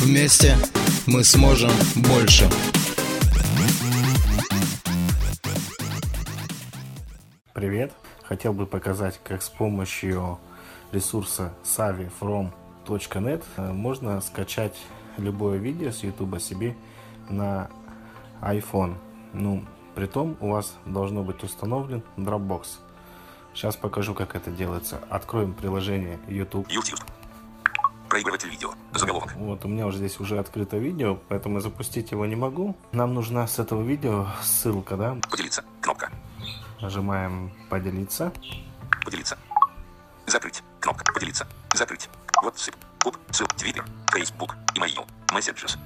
Вместе мы сможем больше. Привет! Хотел бы показать, как с помощью ресурса savifrom.net э, можно скачать любое видео с YouTube себе на iPhone. Ну, при том у вас должно быть установлен Dropbox. Сейчас покажу, как это делается. Откроем приложение YouTube. YouTube. Проигрыватель видео. Заголовок. Вот, у меня уже здесь уже открыто видео, поэтому запустить его не могу. Нам нужна с этого видео ссылка, да? Поделиться. Кнопка. Нажимаем «Поделиться». Поделиться. Закрыть. Кнопка. Поделиться. Закрыть. WhatsApp. Куб. Ссыл. Твиттер. Facebook. Email. Messages.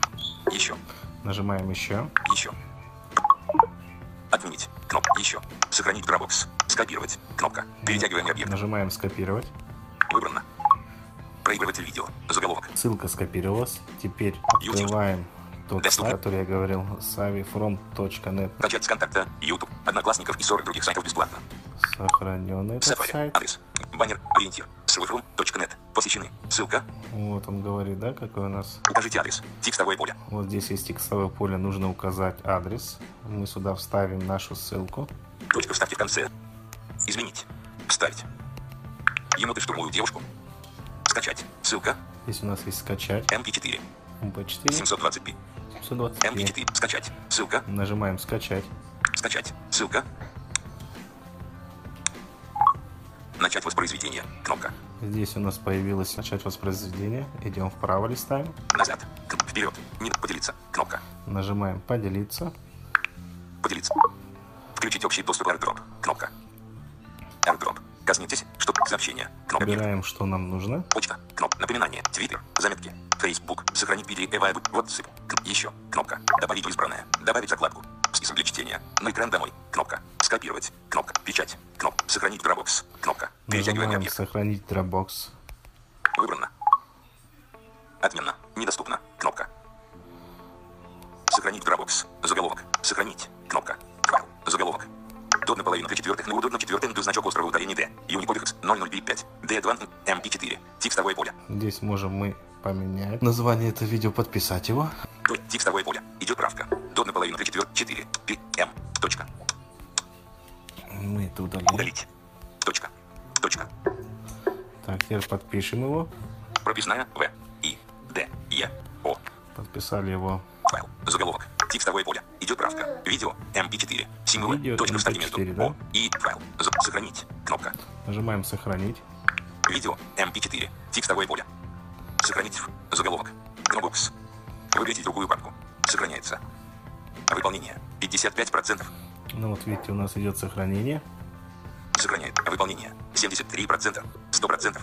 Еще. Нажимаем «Еще». Еще. Отменить. Кнопка. Еще. Сохранить Dropbox. Скопировать. Кнопка. Перетягиваем объект. Нажимаем «Скопировать». Выбрано. Проигрыватель видео. Ссылка скопировалась. Теперь открываем тот Доступно. сайт, который я говорил, savifrom.net. Качать с контакта. YouTube. Одноклассников и 40 других сайтов бесплатно. Сохраненный этот Safari. сайт. Адрес. Баннер. Ориентир. Serverroom.net. Посещены. Ссылка. Вот он говорит, да, какой у нас. Укажите адрес. Текстовое поле. Вот здесь есть текстовое поле, нужно указать адрес. Мы сюда вставим нашу ссылку. Точка вставьте в конце. Изменить. Вставить. Еноты штурмуют девушку. Скачать. Ссылка. Здесь у нас есть скачать. MP4. MP4. 720p. 720 MP4. Скачать. Ссылка. Нажимаем скачать. Скачать. Ссылка. Начать воспроизведение. Кнопка. Здесь у нас появилось начать воспроизведение. Идем вправо листаем. Назад. Вперед. Не поделиться. Кнопка. Нажимаем поделиться. Поделиться. Включить общий доступ AirDrop. Кнопка. AirDrop. Коснитесь, чтобы сообщение. Кнопка. Выбираем, что нам нужно. Почта. Кнопка. Напоминание. Твиттер. Заметки. Facebook. Сохранить PDF. WhatsApp. Еще. Кнопка. Добавить в избранное. Добавить закладку. Список для чтения. На экран домой. Кнопка. Скопировать. Кнопка. Печать. Кнопка. Сохранить Dropbox. Кнопка. Перетягивание объекта. сохранить Dropbox. Выбрано. Отменно. Недоступно. Кнопка. Сохранить Dropbox. Заголовок. Сохранить. Кнопка. Заголовок. До наполовину к четвертых на удобно четвертый до ударения D. Unicode 00B5. D2 MP4. Текстовое поле. Здесь можем мы поменять название этого видео, подписать его. То- Текстовое поле. Идет правка. До наполовину к четвертый 4. П. М. Точка. Мы это удалим. Удалить. Точка. Точка. Так, теперь подпишем его. Прописная В. И. Д. Е. О. Подписали его. Файл. Заголовок. Текстовое поле. Идет правка. Видео. MP4. Символы. Видео Точка вставки между MP4, да? О и файл. За- Сохранить. Кнопка. Нажимаем сохранить. Видео. MP4. Текстовое поле. Сохранить. Заголовок. Dropbox. Выберите другую папку. Сохраняется. Выполнение. 55%. Ну вот видите, у нас идет сохранение. Сохраняет. Выполнение. 73%. 100%.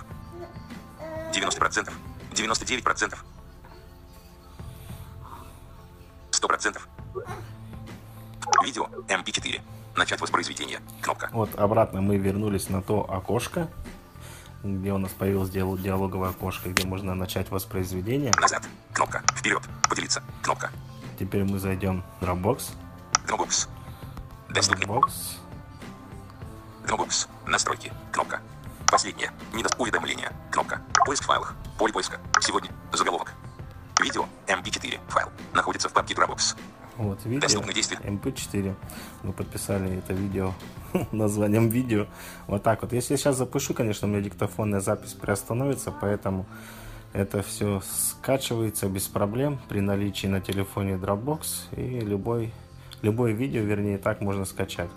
90%. 99%. 100%. Видео. MP4. Начать воспроизведение. Кнопка. Вот обратно мы вернулись на то окошко, где у нас появилось диал- диалоговое окошко, где можно начать воспроизведение. Назад. Кнопка. Вперед. Поделиться. Кнопка. Теперь мы зайдем в Dropbox. Dropbox. Доступны. Dropbox. Dropbox. Настройки. Кнопка. Последнее. Недост... Уведомление. Кнопка. Поиск в файлах. Поле поиска. Сегодня. Заголовок. Видео. MP4. Файл. Находится в папке Dropbox. Вот видео. Доступны действия. MP4. Мы подписали это видео названием видео. Вот так вот. Если я сейчас запишу, конечно, у меня диктофонная запись приостановится, поэтому это все скачивается без проблем при наличии на телефоне Dropbox и любой, любое видео, вернее, так можно скачать.